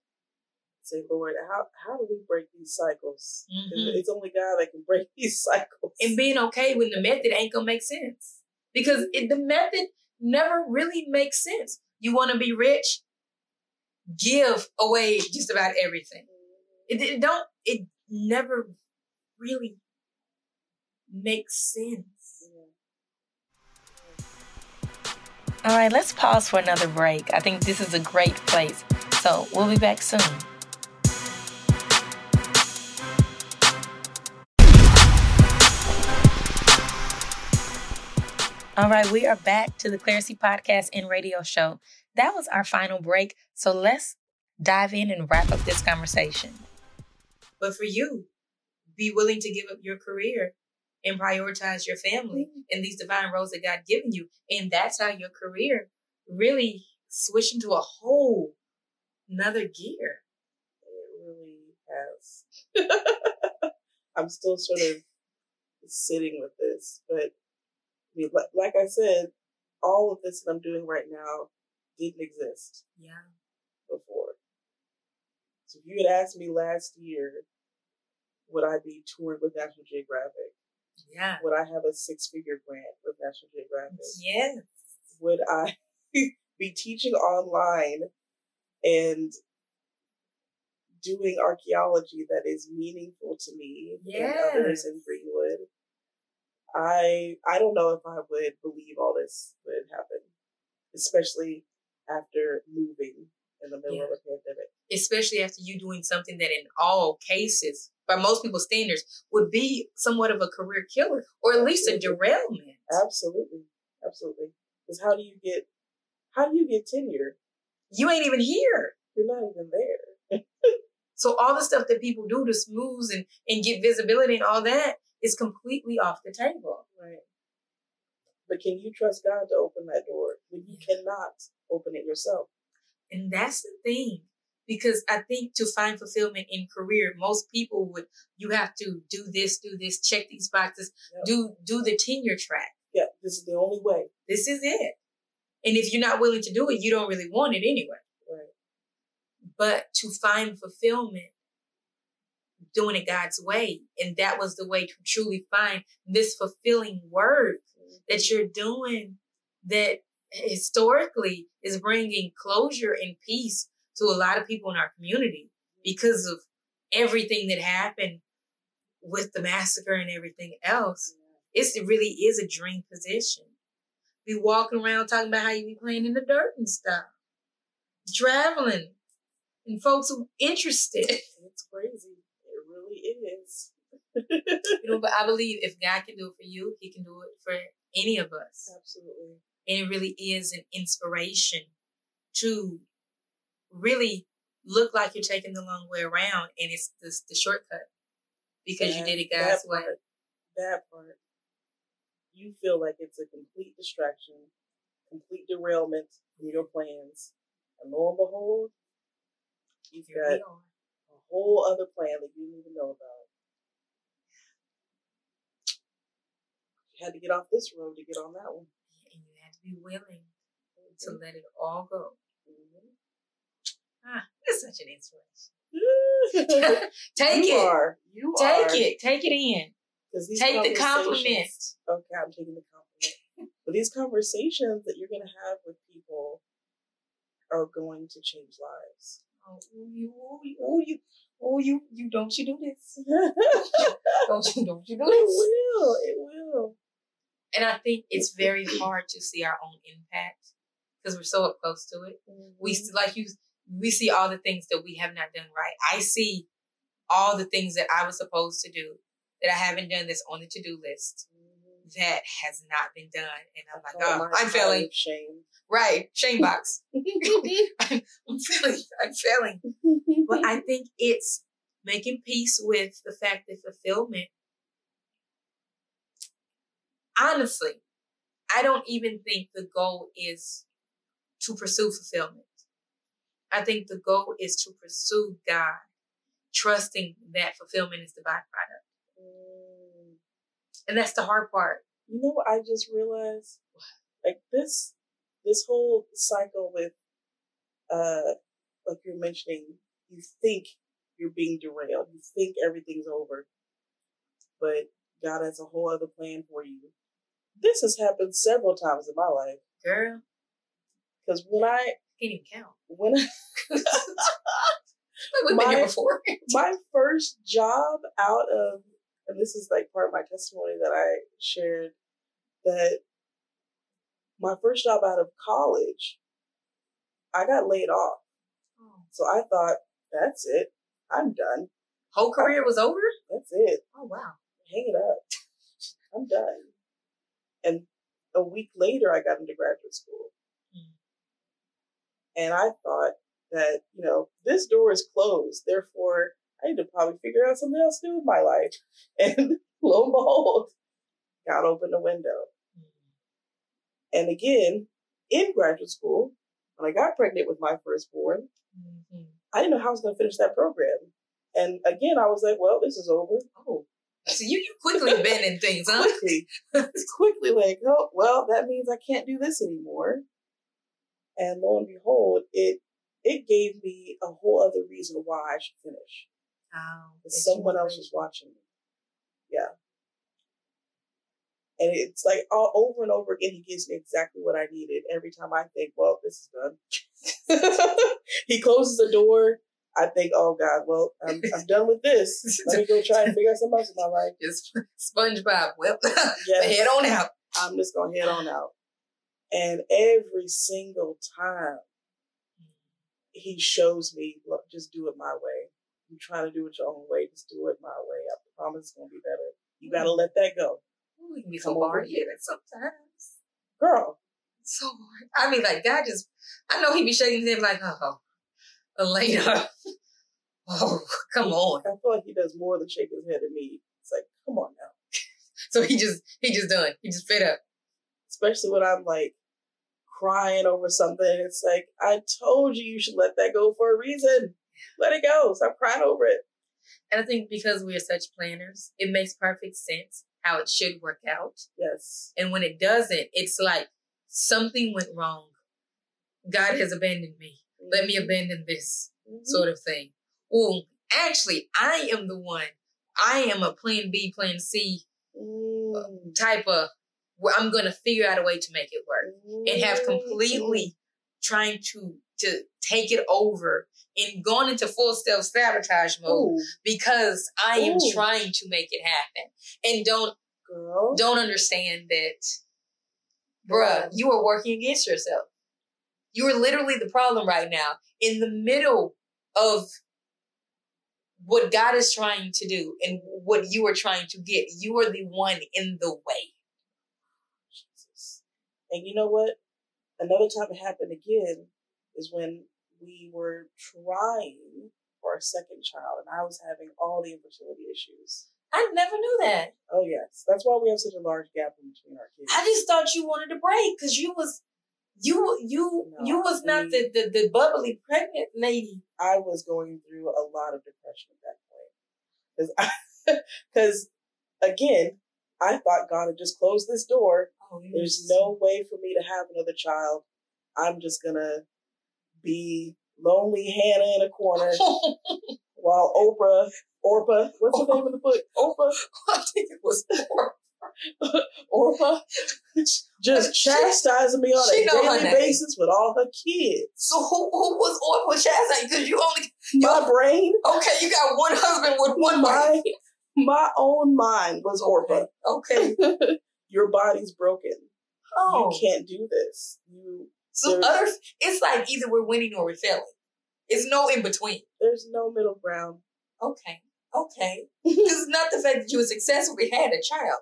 say, Lord, how how do we break these cycles? Mm-hmm. It's only God that can break [laughs] these cycles. And being okay when the method ain't gonna make sense. Because it, the method never really makes sense. You want to be rich? Give away just about everything. It, it don't. It never really makes sense. All right, let's pause for another break. I think this is a great place. So we'll be back soon. All right, we are back to the Clarisee Podcast and Radio Show. That was our final break. So let's dive in and wrap up this conversation. But for you, be willing to give up your career and prioritize your family mm-hmm. and these divine roles that God given you. And that's how your career really switched into a whole another gear. It really has. [laughs] I'm still sort of sitting with this, but like I said, all of this that I'm doing right now didn't exist. Yeah. Before. So if you had asked me last year, would I be touring with National Geographic? Yeah. Would I have a six figure grant with National Geographic? Yes. Would I [laughs] be teaching online and doing archaeology that is meaningful to me yes. and others in Greenwood? I I don't know if I would believe all this would happen, especially after moving in the middle yeah. of a pandemic. Especially after you doing something that, in all cases, by most people's standards, would be somewhat of a career killer or at least a derailment. Absolutely, absolutely. Because how do you get how do you get tenure? You ain't even here. You're not even there. [laughs] so all the stuff that people do to smooth and, and get visibility and all that is completely off the table. Right. But can you trust God to open that door when you cannot open it yourself? And that's the thing. Because I think to find fulfillment in career, most people would you have to do this, do this, check these boxes, yep. do do the tenure track. Yeah, this is the only way. This is it. And if you're not willing to do it, you don't really want it anyway. Right. But to find fulfillment doing it God's way. And that was the way to truly find this fulfilling work mm-hmm. that you're doing that historically is bringing closure and peace to a lot of people in our community because of everything that happened with the massacre and everything else. It's, it really is a dream position. Be walking around talking about how you be playing in the dirt and stuff, traveling, and folks are interested. [laughs] It's crazy. It really is. [laughs] you know, but I [laughs] believe if God can do it for you, He can do it for any of us. Absolutely. And it really is an inspiration to really look like you're taking the long way around and it's the, the shortcut because that, you did it God's that way. Part, that part. You feel like it's a complete distraction, complete derailment from your plans. And lo and behold, you've Here got a whole other plan that you didn't even know about. You had to get off this road to get on that one. And you had to be willing mm-hmm. to let it all go. Mm-hmm. Ah, it's such an inspiration. [laughs] take you it. Are. You take are. it. Take it in. Take the compliment. Okay, I'm taking the compliment. but these conversations that you're going to have with people are going to change lives. Oh, you, oh, you, oh, you, oh, you, you, don't you do this. [laughs] don't you, don't you do this. It will, it will. And I think it's very hard to see our own impact because we're so up close to it. Mm-hmm. We, like you, we see all the things that we have not done right. I see all the things that I was supposed to do that I haven't done that's on the to do list mm-hmm. that has not been done. And I'm like, oh, I'm failing. Shame. Right. Shame box. [laughs] [laughs] I'm, I'm failing. I'm failing. But I think it's making peace with the fact that fulfillment, honestly, I don't even think the goal is to pursue fulfillment. I think the goal is to pursue God, trusting that fulfillment is the byproduct. Mm. And that's the hard part. You know what I just realized? Like this this whole cycle with uh like you're mentioning, you think you're being derailed. You think everything's over. But God has a whole other plan for you. This has happened several times in my life. Girl. Because when I can't even count. When I, [laughs] we've been my, here before. my first job out of, and this is like part of my testimony that I shared, that my first job out of college, I got laid off. Oh. So I thought, that's it. I'm done. Whole career was over? That's it. Oh, wow. Hang it up. I'm done. And a week later, I got into graduate school. And I thought that, you know, this door is closed. Therefore, I need to probably figure out something else to do with my life. [laughs] And lo and behold, God opened the window. And again, in graduate school, when I got pregnant with my firstborn, mm-hmm. I didn't know how I was going to finish that program. And again, I was like, well, this is over. Oh. So you, you quickly bending things, huh? [laughs] Quickly. quickly like, oh, well, that means I can't do this anymore. And lo and behold, it it gave me a whole other reason why I should finish. Oh, someone else was watching me. Yeah. And it's like all over and over again, he gives me exactly what I needed. Every time I think, well, this is done. [laughs] he closes the door. I think, oh God, well, I'm, I'm [laughs] done with this. Let me go try and figure out something else in my life. [laughs] Just SpongeBob. Well, yes. head on out. I'm just gonna head on out. And every single time he shows me, look, just do it my way. You're trying to do it your own way, just do it my way. I promise it's gonna be better. You gotta mm-hmm. let that go. Ooh, can be so hard headed sometimes. Girl. So hard. I mean, like God just I know he be shaking his head like, oh, Elena. [laughs] Oh, come on. I feel like he does more than shake his head at me. It's like, come on now. [laughs] so he just he just done. He just fed up. Especially when I'm like crying over something. It's like, I told you you should let that go for a reason. Let it go. Stop crying over it. And I think because we are such planners, it makes perfect sense how it should work out. Yes. And when it doesn't, it's like something went wrong. God has abandoned me. Mm-hmm. Let me mm-hmm. abandon this mm-hmm. sort of thing. Well, actually, I am the one. I am a plan B, plan C mm. type of where I'm going to figure out a way to make it work. and have completely trying to to take it over and gone into full self sabotage mode Ooh, because I am Ooh. trying to make it happen and don't girl. don't understand that, bruh, you are working against yourself. You are literally the problem right now in the middle of what God is trying to do and what you are trying to get. You are the one in the way. And you know what? Another time it happened again is when we were trying for a second child, and I was having all the infertility issues. I never knew that. Oh yes, that's why we have such a large gap in between our kids. I just thought you wanted a break because you was you you No, you was not the, the the bubbly pregnant lady. I was going through a lot of depression at that point because because [laughs] again, I thought God had just closed this door. Oh, There's no way for me to have another child. I'm just gonna be lonely Hannah in a corner [laughs] while Oprah, Orpah, what's the name of the book? Oprah, I think it was Orpah, just chastising me on a daily basis with all her kids. So who who was on chastising? Because you only My brain, okay. You got one husband with one my my own mind was Orpah. Okay. [laughs] Your body's broken. Oh, You can't do this. You so other. It's like either we're winning or we're failing. It's no in between. there's no middle ground. Okay. Okay. It's not the fact that you were successful. We had a child.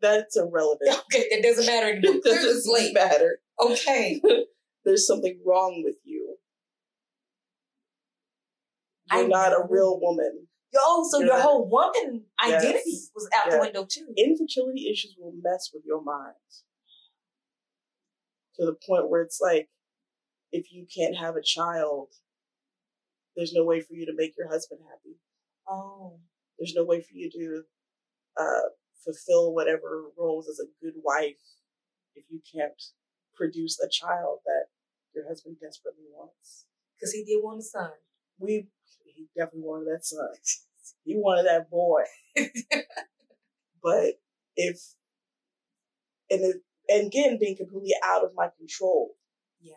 That's irrelevant. [laughs] Okay, that doesn't matter anymore. [laughs] It doesn't matter. Okay. There's something wrong with you. You're I not a real woman. Yo, so your whole woman identity Yes. was out the window too. Infertility issues will mess with your mind to the point where it's like, if you can't have a child, there's no way for you to make your husband happy. Oh. There's no way for you to uh, fulfill whatever roles as a good wife if you can't produce a child that your husband desperately wants. Because he did want a son. We he definitely wanted that son. He wanted that boy. [laughs] but if and it, and again being completely out of my control, Yeah.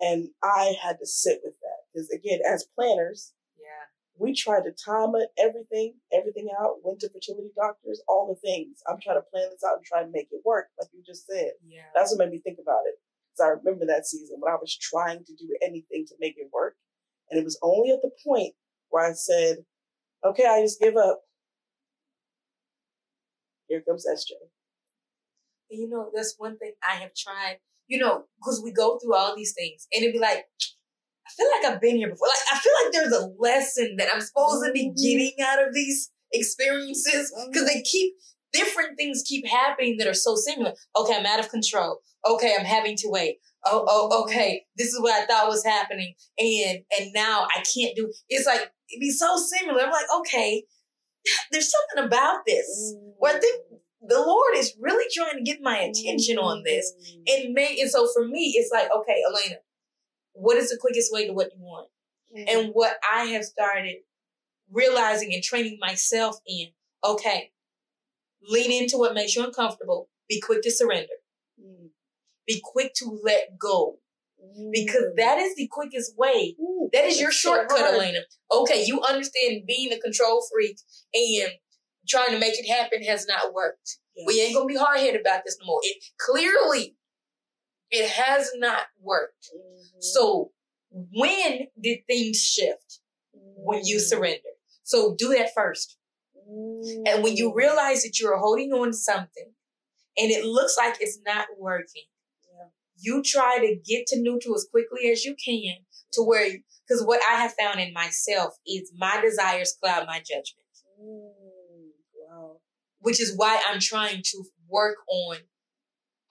and I had to sit with that because again, as planners, Yeah. we tried to time it, everything, everything out. Went to fertility doctors, all the things. I'm trying to plan this out and try to make it work, like you just said. Yeah. That's what made me think about it. Because I remember that season when I was trying to do anything to make it work. And it was only at the point where I said, okay, I just give up. Here comes SJ. You know, that's one thing I have tried, you know, because we go through all these things and it'd be like, I feel like I've been here before. Like, I feel like there's a lesson that I'm supposed to be Mhm. getting out of these experiences because they keep, different things keep happening that are so similar. Okay, I'm out of control. Okay, I'm having to wait. Oh, oh, okay. This is what I thought was happening. And, and now I can't do, it's like, it'd be so similar. I'm like, okay, there's something about this. Well, I think the Lord is really trying to get my attention on this. And may and so for me, it's like, okay, Elena, what is the quickest way to what you want? Mm-hmm. And what I have started realizing and training myself in, okay, lean into what makes you uncomfortable, be quick to surrender, Mm. be quick to let go. Because that is the quickest way. Ooh, That is your it's so shortcut. Elena. Okay, you understand being a control freak and trying to make it happen has not worked. Yes. We ain't gonna be hard headed about this no more. It clearly it has not worked. Mhm. So when did things shift? When you Mm. surrender. So do that first. And when you realize that you're holding on to something and it looks like it's not working, Yeah. you try to get to neutral as quickly as you can to where because what I have found in myself is my desires cloud my judgment. Mm. Wow. which is why I'm trying to work on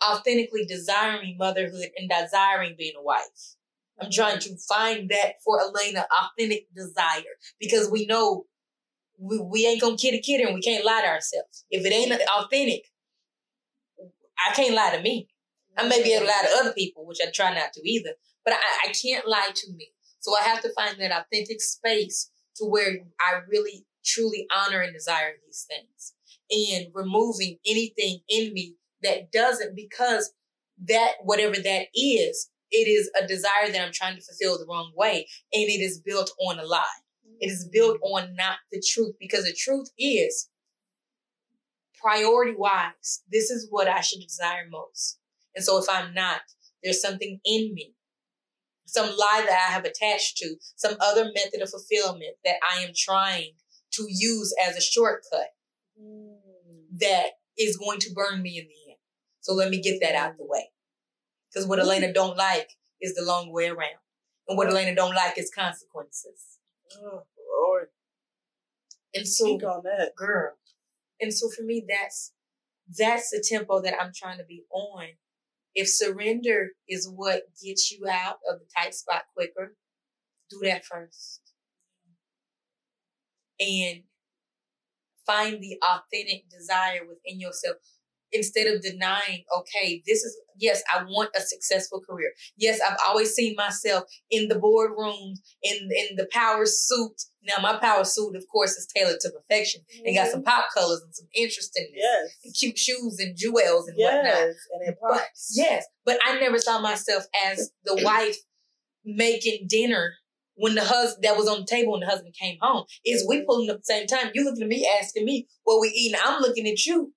authentically desiring motherhood and desiring being a wife. I'm trying to find that for Elena, authentic desire, because we know we, we ain't gonna kid a kid and we can't lie to ourselves. If it ain't authentic, I can't lie to me. I may be able to lie to other people, which I try not to either, but I, I can't lie to me. So I have to find that authentic space to where I really truly honor and desire these things and removing anything in me that doesn't because that whatever that is, it is a desire that I'm trying to fulfill the wrong way. And it is built on a lie. It is built on not the truth because the truth is priority wise, this is what I should desire most. And so if I'm not, there's something in me, some lie that I have attached to, some other method of fulfillment that I am trying to use as a shortcut mm. that is going to burn me in the end. So let me get that out the way. Because what Elena don't like is the long way around. And what Elena don't like is consequences. Oh, Lord. And so, Think on that. girl. And so for me, that's, that's the tempo that I'm trying to be on. If surrender is what gets you out of the tight spot quicker, do that first. And find the authentic desire within yourself instead of denying, okay, this is, yes, I want a successful career. Yes, I've always seen myself in the boardroom, in, in the power suit. Now, my power suit, of course, is tailored to perfection mm-hmm. and got some pop colors and some interestingness yes. and cute shoes and jewels and yes. whatnot. And it pops. But, yes, but I never saw myself as the [clears throat] wife making dinner when the husband that was on the table when the husband came home. Is we mm-hmm. pulling up at the same time. You looking at me asking me what we eating. I'm looking at you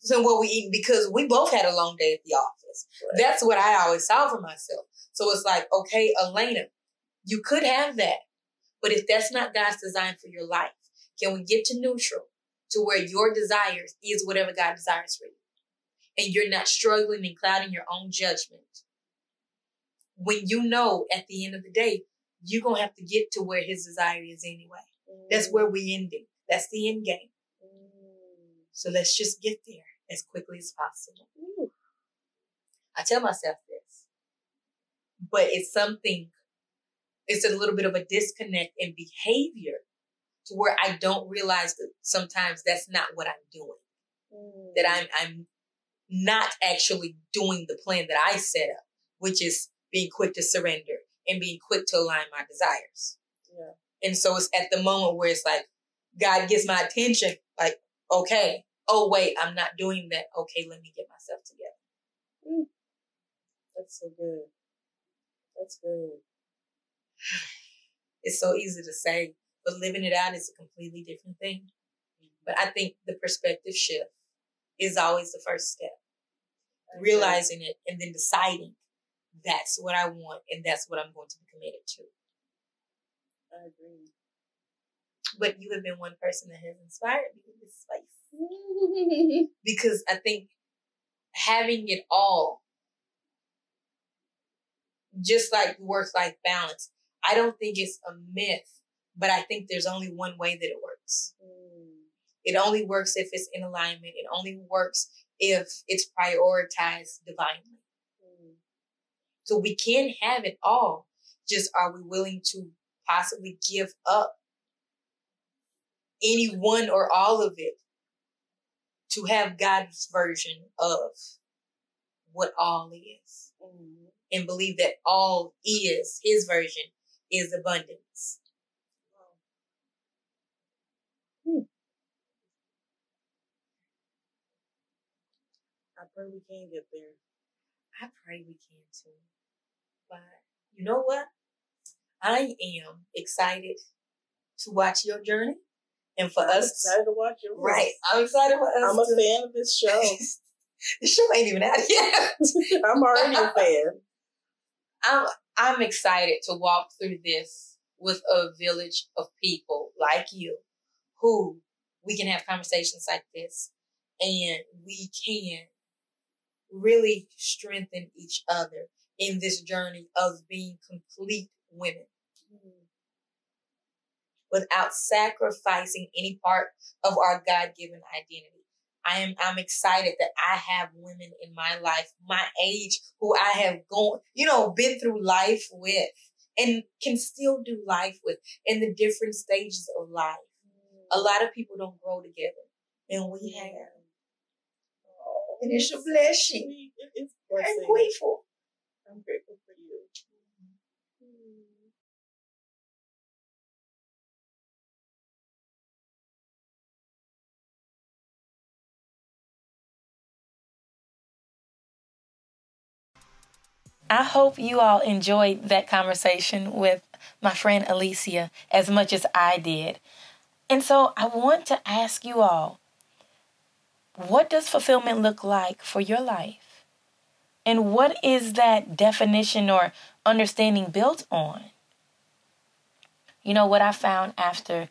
saying what we eating because we both had a long day at the office. Right. That's what I always saw for myself. So it's like, okay, Elena, you could have that. But if that's not God's design for your life, can we get to neutral to where your desires is whatever God desires for you? And you're not struggling and clouding your own judgment. When you know at the end of the day, you're going to have to get to where his desire is anyway. Mm. That's where we ending. That's the end game. So let's just get there as quickly as possible. Ooh. I tell myself this, but it's something, it's a little bit of a disconnect in behavior to where I don't realize that sometimes that's not what I'm doing. Mm. That I'm, I'm not actually doing the plan that I set up, which is being quick to surrender and being quick to align my desires. Yeah. And so it's at the moment where it's like, God gets my attention, like, okay, oh wait, I'm not doing that. Okay, let me get myself together. Mm. That's so good. That's good. [sighs] It's so easy to say, but living it out is a completely different thing. But I think the perspective shift is always the first step. Realizing it and then deciding that's what I want and that's what I'm going to be committed to. I agree. But you have been one person that has inspired me in this space. [laughs] because I think having it all, just like work life balance, I don't think it's a myth, but I think there's only one way that it works. Mm. It only works if it's in alignment. It only works if it's prioritized divinely. Mm. So we can have it all. Just are we willing to possibly give up any one or all of it to have God's version of what all is mm-hmm. and believe that all is his version is abundance. Hmm. I pray we can get there. I pray we can too. But you know what? I am excited to watch your journey. And for I'm us, excited to watch it. Right, I'm excited for us. I'm a to, fan of this show. [laughs] the show ain't even out yet. [laughs] I'm already a fan. [laughs] I'm I'm excited to walk through this with a village of people like you, who we can have conversations like this, and we can really strengthen each other in this journey of being complete women mm-hmm. Without sacrificing any part of our God given identity. I am I'm excited that I have women in my life, my age, who I have gone, you know, been through life with and can still do life with in the different stages of life. A mm. lot of people don't grow together. And we have. Oh, and it's a blessing. It's I'm grateful. I'm grateful I hope you all enjoyed that conversation with my friend Alicia as much as I did. And so I want to ask you all what does fulfillment look like for your life? And what is that definition or understanding built on? You know, what I found after,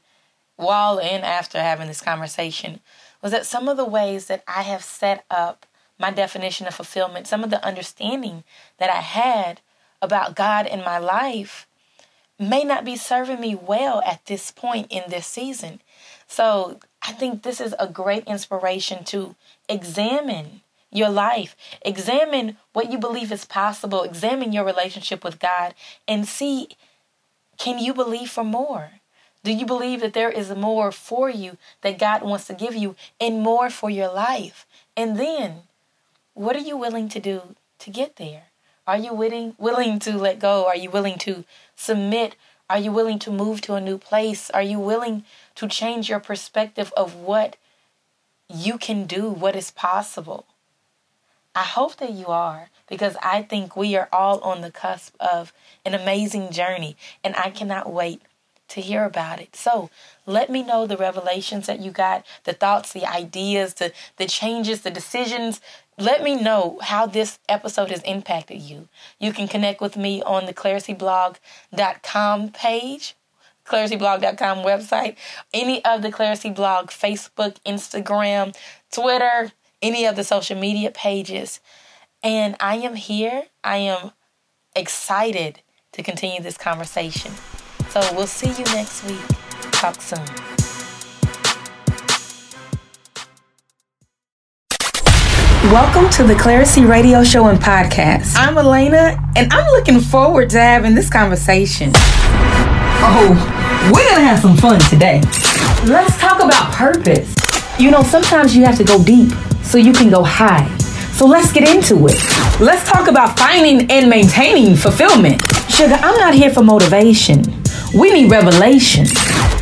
while and after having this conversation, was that some of the ways that I have set up my definition of fulfillment, some of the understanding that I had about God in my life may not be serving me well at this point in this season. So I think this is a great inspiration to examine your life, examine what you believe is possible, examine your relationship with God, and see can you believe for more? Do you believe that there is more for you that God wants to give you and more for your life? And then what are you willing to do to get there? Are you willing willing to let go? Are you willing to submit? Are you willing to move to a new place? Are you willing to change your perspective of what you can do, what is possible? I hope that you are because I think we are all on the cusp of an amazing journey and I cannot wait to hear about it. So let me know the revelations that you got, the thoughts, the ideas, the, the changes, the decisions let me know how this episode has impacted you. You can connect with me on the clariseeblog.com page, clariseeblog.com website, any of the Clarisee Blog Facebook, Instagram, Twitter, any of the social media pages. And I am here. I am excited to continue this conversation. So we'll see you next week. Talk soon. Welcome to the Clarisee Radio Show and Podcast. I'm Elena, and I'm looking forward to having this conversation. Oh, we're gonna have some fun today. Let's talk about purpose. You know, sometimes you have to go deep so you can go high. So let's get into it. Let's talk about finding and maintaining fulfillment. Sugar, I'm not here for motivation. We need revelation.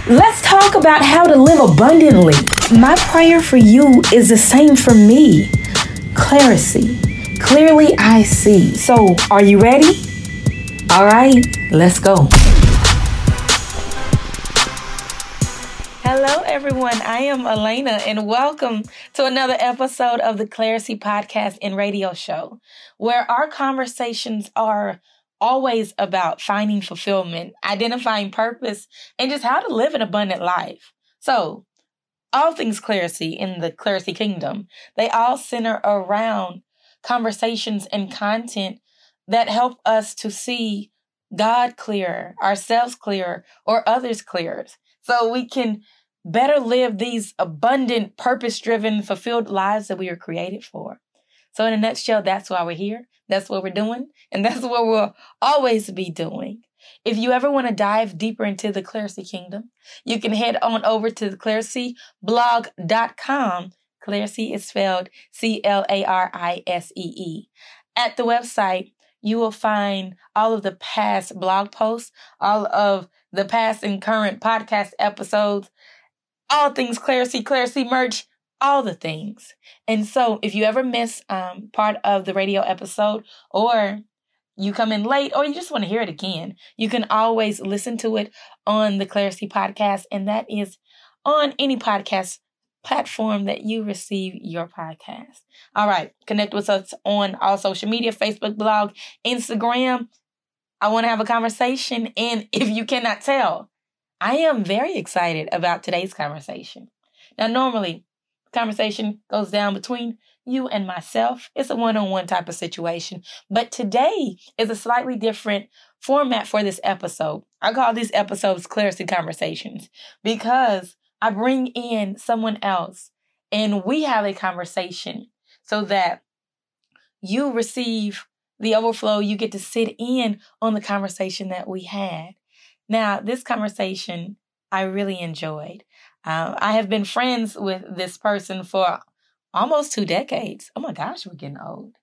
Let's talk about how to live abundantly. My prayer for you is the same for me clarity. Clearly, I see. So, are you ready? All right, let's go. Hello, everyone. I am Elena, and welcome to another episode of the Clarisee Podcast and Radio Show, where our conversations are always about finding fulfillment, identifying purpose, and just how to live an abundant life. So, all things clarity in the Clarisee kingdom, they all center around conversations and content that help us to see God clearer, ourselves clearer, or others clearer. So we can better live these abundant, purpose driven, fulfilled lives that we were created for. So, in a nutshell, that's why we're here. That's what we're doing. And [laughs] that's what we'll always be doing. If you ever want to dive deeper into the Clarisee Kingdom, you can head on over to the clariseeblog.com. Clarisee is spelled C L A R I S E E. At the website, you will find all of the past blog posts, all of the past and current podcast episodes, all things Clarisee, Clarisee merch, all the things. And so if you ever miss um, part of the radio episode or you come in late or you just want to hear it again, you can always listen to it on the Clarisee Podcast, and that is on any podcast platform that you receive your podcast. All right, connect with us on all social media Facebook, blog, Instagram. I want to have a conversation, and [laughs] if you cannot tell, I am very excited about today's conversation. Now, normally, conversation goes down between you and myself. It's a one on one type of situation. But today is a slightly different format for this episode. I call these episodes Clarisee Conversations because I bring in someone else and we have a conversation so that you receive the overflow. You get to sit in on the conversation that we had. Now, this conversation I really enjoyed. Uh, I have been friends with this person for almost two decades. Oh my gosh, we're getting old.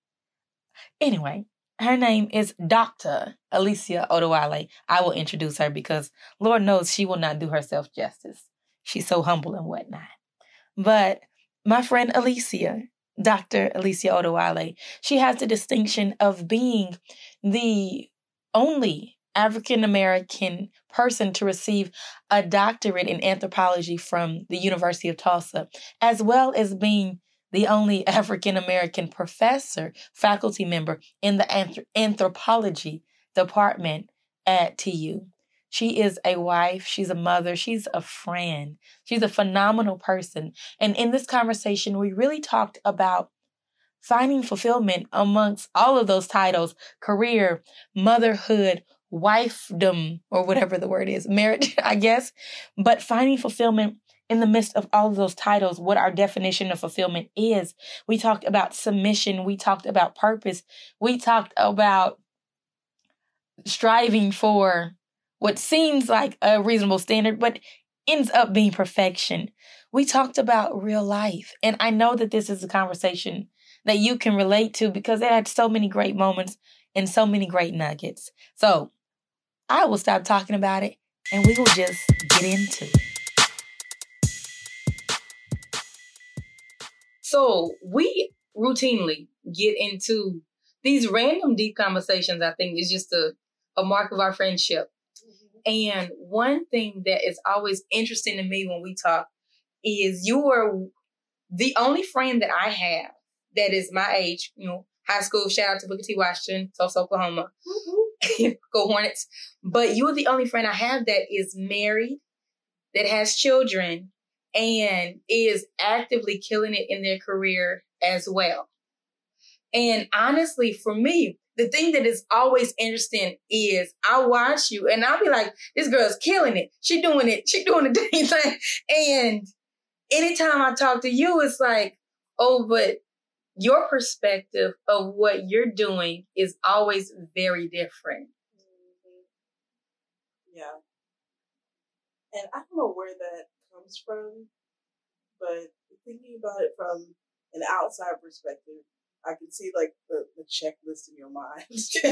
Anyway, her name is Dr. Alicia Odewale. I will introduce her because Lord knows she will not do herself justice. She's so humble and whatnot. But my friend Alicia, Dr. Alicia Odewale. She has the distinction of being the only African American person to receive a doctorate in anthropology from the University of Tulsa, as well as being the only [laughs] African American professor, faculty member in the anthropology department at TU. She is a wife, she's a mother, she's a friend, she's a phenomenal person. And in this conversation, we really talked about finding fulfillment amongst all of those titles career, motherhood, wifedom, or whatever the word is, marriage, [laughs] I guess, but finding fulfillment in the midst of all of those titles, what our definition of fulfillment is. We talked about submission, we talked about purpose, we talked about striving for what seems like a reasonable standard, but ends up being perfection. We talked about real life. And I know that this is a conversation that you can relate to because it had so many great moments and so many great nuggets. So I will stop talking about it and we will just get into it. So we routinely get into these random deep conversations. I think is just a, a mark of our friendship. Mm-hmm. And one thing that is always interesting to me when we talk is you are the only friend that I have that is my age, you know, high school. Shout out to Booker T. Washington, Tulsa, Oklahoma. Mm-hmm. [laughs] Go Hornets. But you're the only friend I have that is married, that has children, and is actively killing it in their career as well. And honestly, for me, the thing that is always interesting is I watch you and I'll be like, this girl's killing it. She doing it. She doing the [laughs] damn thing. And anytime I talk to you, it's like, oh, but your perspective of what you're doing is always very different. Mm-hmm. Yeah. And I don't know where that comes from, but thinking about it from an outside perspective, I can see like the, the checklist in your mind. [laughs]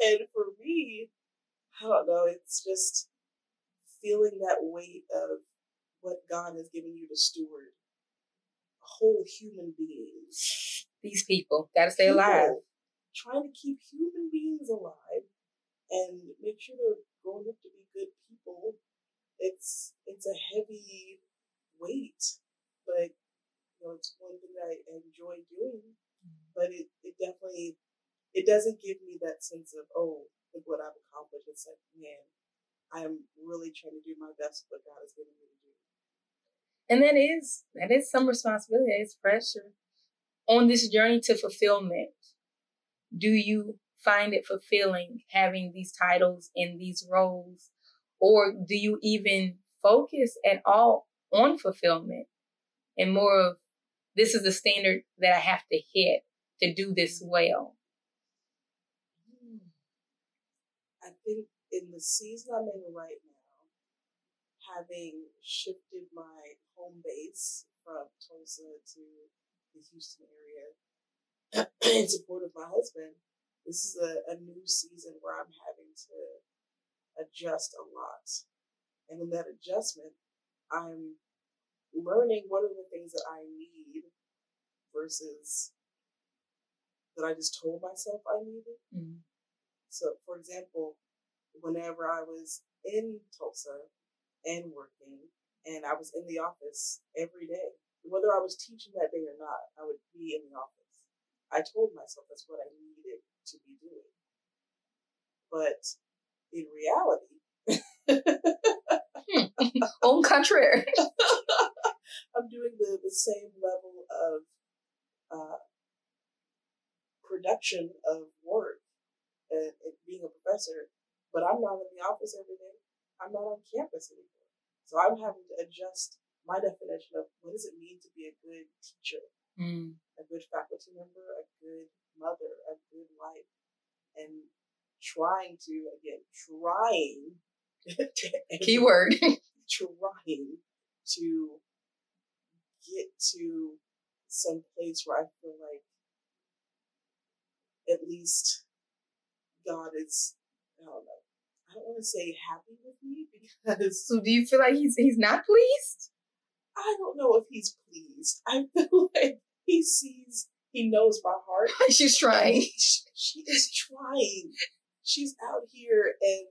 and for me, I don't know, it's just feeling that weight of what God has given you to steward whole human beings. These people gotta stay people alive. Trying to keep human beings alive and make sure they're growing up to be good people. It's it's a heavy weight, but you know it's one thing that I enjoy doing. Mm-hmm. But it, it definitely it doesn't give me that sense of oh look what I've accomplished. It's like man, I am really trying to do my best what God has given me to do. And that is that is some responsibility, it's pressure. On this journey to fulfillment, do you find it fulfilling having these titles and these roles? Or do you even focus at all on fulfillment and more of this is the standard that I have to hit to do this well? Hmm. I think in the season I'm in right now, having shifted my home base from Tulsa to the Houston area [clears throat] in support of my husband. This is a, a new season where I'm having to adjust a lot. And in that adjustment, I'm learning what are the things that I need versus that I just told myself I needed. Mm-hmm. So, for example, whenever I was in Tulsa and working, and I was in the office every day. Whether I was teaching that day or not, I would be in the office. I told myself that's what I needed to be doing. But in reality, hmm. [laughs] on contrary, [laughs] I'm doing the, the same level of uh, production of work and, and being a professor, but I'm not in the office every day. I'm not on campus anymore. So I'm having to adjust my definition of what does it mean to be a good teacher, mm. a good faculty member, a good mother, a good wife, and trying to again trying [laughs] keyword [laughs] trying to get to some place where I feel like at least God is I don't know I don't want to say happy with me [laughs] because. So do you feel like he's he's not pleased? I don't know if he's pleased. I feel like he sees, he knows my heart. She's trying. She, she is trying. She's out here and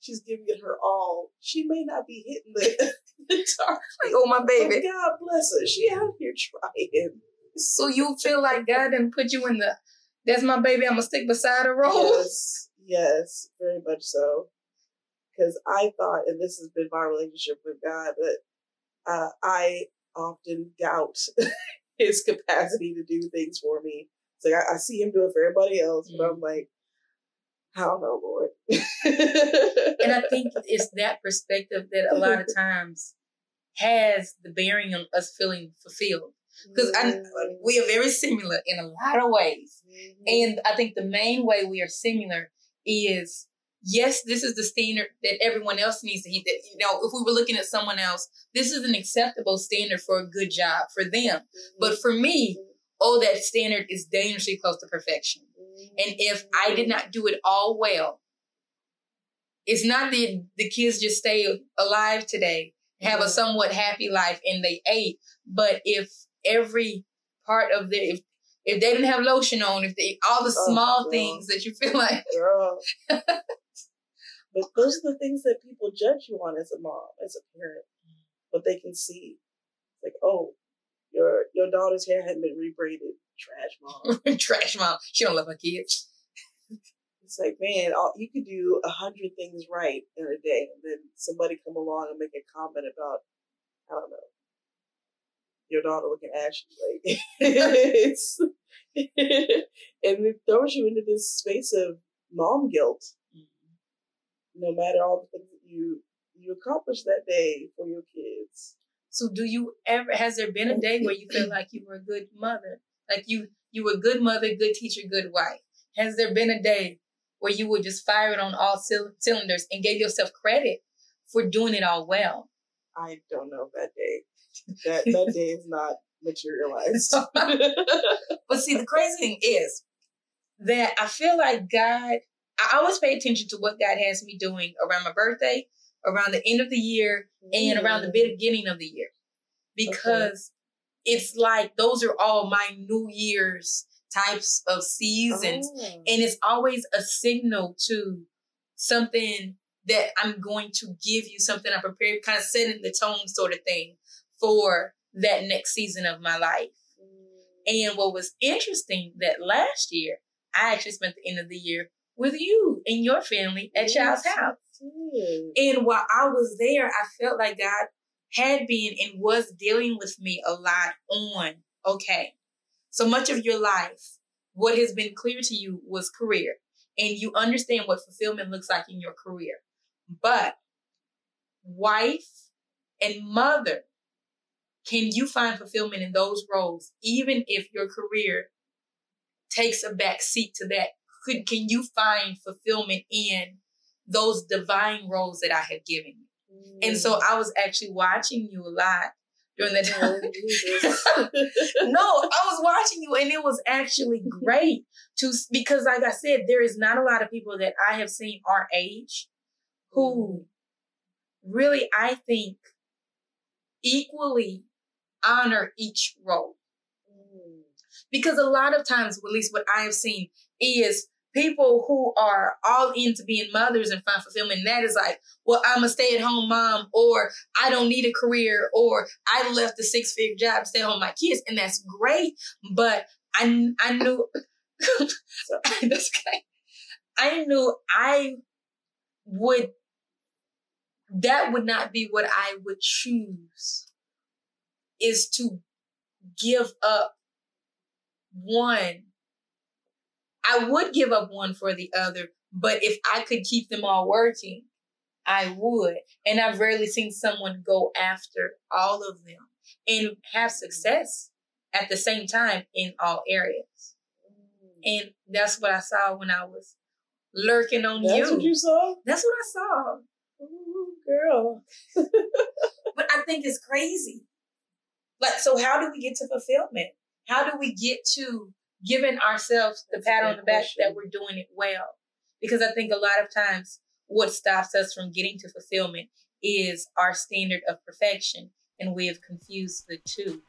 she's giving it her all. She may not be hitting the, [laughs] the target. Like, oh my baby. God bless her. She out here trying. So you feel like God didn't put you in the that's my baby, I'm gonna stick beside the road. Yes, yes, very much so. Because I thought, and this has been my relationship with God, that uh, I often doubt [laughs] His capacity to do things for me. It's like I, I see Him do it for everybody else, but I'm like, I don't know, Lord. And I [laughs] think it's that perspective that a lot of times has the bearing on us feeling fulfilled. Because we are very similar in a lot of ways. Mm-hmm. And I think the main way we are similar is yes, this is the standard that everyone else needs to hit. That you know, if we were looking at someone else, this is an acceptable standard for a good job for them. But for me, oh, that standard is dangerously close to perfection. And if I did not do it all well, it's not that the kids just stay alive today, have a Mhm. somewhat happy life, and they ate. But if every part of their, if, if they didn't have lotion on, if they, all the Oh, small girl. things that you feel [laughs] like, girl. but those are the things that people judge you on as a mom, as a parent. What they can see, like, oh, your your daughter's hair hadn't been rebraided. Trash mom. [laughs] trash mom, she don't love her kids. it's like, man, all, you could do a hundred things right in a day, and then somebody come along and make a comment about, I don't know, your daughter looking ashy. Like, it's [laughs] and it throws you into this space of mom guilt. Mm-hmm. no matter all the things that you you accomplished that day for your kids. So do you ever has there been a day where you feel like you were a good mother? Like you you were a good mother, good teacher, good wife. Has there been a day where you were just firing on all cyl- cylinders and gave yourself credit for doing it all well? I don't know that day. That that [laughs] day is not materialized. [laughs] But see, the crazy thing is that I feel like God, I always pay attention to what God has me doing around my birthday, around the end of the year, and around the mm. beginning of the year. Because it's like those are all my New Year's types of seasons. Oh. And it's always a signal to something that I'm going to give you something I prepared, kind of setting the tone sort of thing for that next season of my life. Mm. And what was interesting that last year, I actually spent the end of the year with you and your family at Child's house. And while I was there, I felt like God had been and was dealing with me a lot on, okay, so much of your life, what has been clear to you was career. And you understand what fulfillment looks like in your career. But wife and mother, can you find fulfillment in those roles, even if your career takes a back seat to that? Could can you find fulfillment in those divine roles that I have given you? And so I was actually watching you a lot during that Oh, time. [laughs] No, I was watching you, and it was actually [laughs] great to because, like I said, there is not a lot of people that I have seen our age who really, I think, equally honor each role. Mm. Because a lot of times, at least what I have seen, is people who are all into being mothers and find fulfillment. And that is like, well, I'm a stay at home mom, or I don't need a career, or I left a six figure job to stay home with my kids. And that's great. But I, I knew, [laughs] [laughs] that's okay. I knew I would, that would not be what I would choose is to give up one. I would give up one for the other, but if I could keep them all working, I would. And I've rarely seen someone go after all of them and have success at the same time in all areas. And that's what I saw when I was lurking on That's you. what you saw? That's what I saw. Ooh, girl. [laughs] But I think it's crazy. Like, so how do we get to fulfillment? How do we get to giving ourselves the That's a pat on the back question. that we're doing it well? Because I think a lot of times what stops us from getting to fulfillment is our standard of perfection and we have confused the two.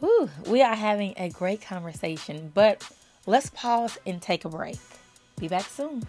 Whew, we are having a great conversation, but let's pause and take a break. Be back soon.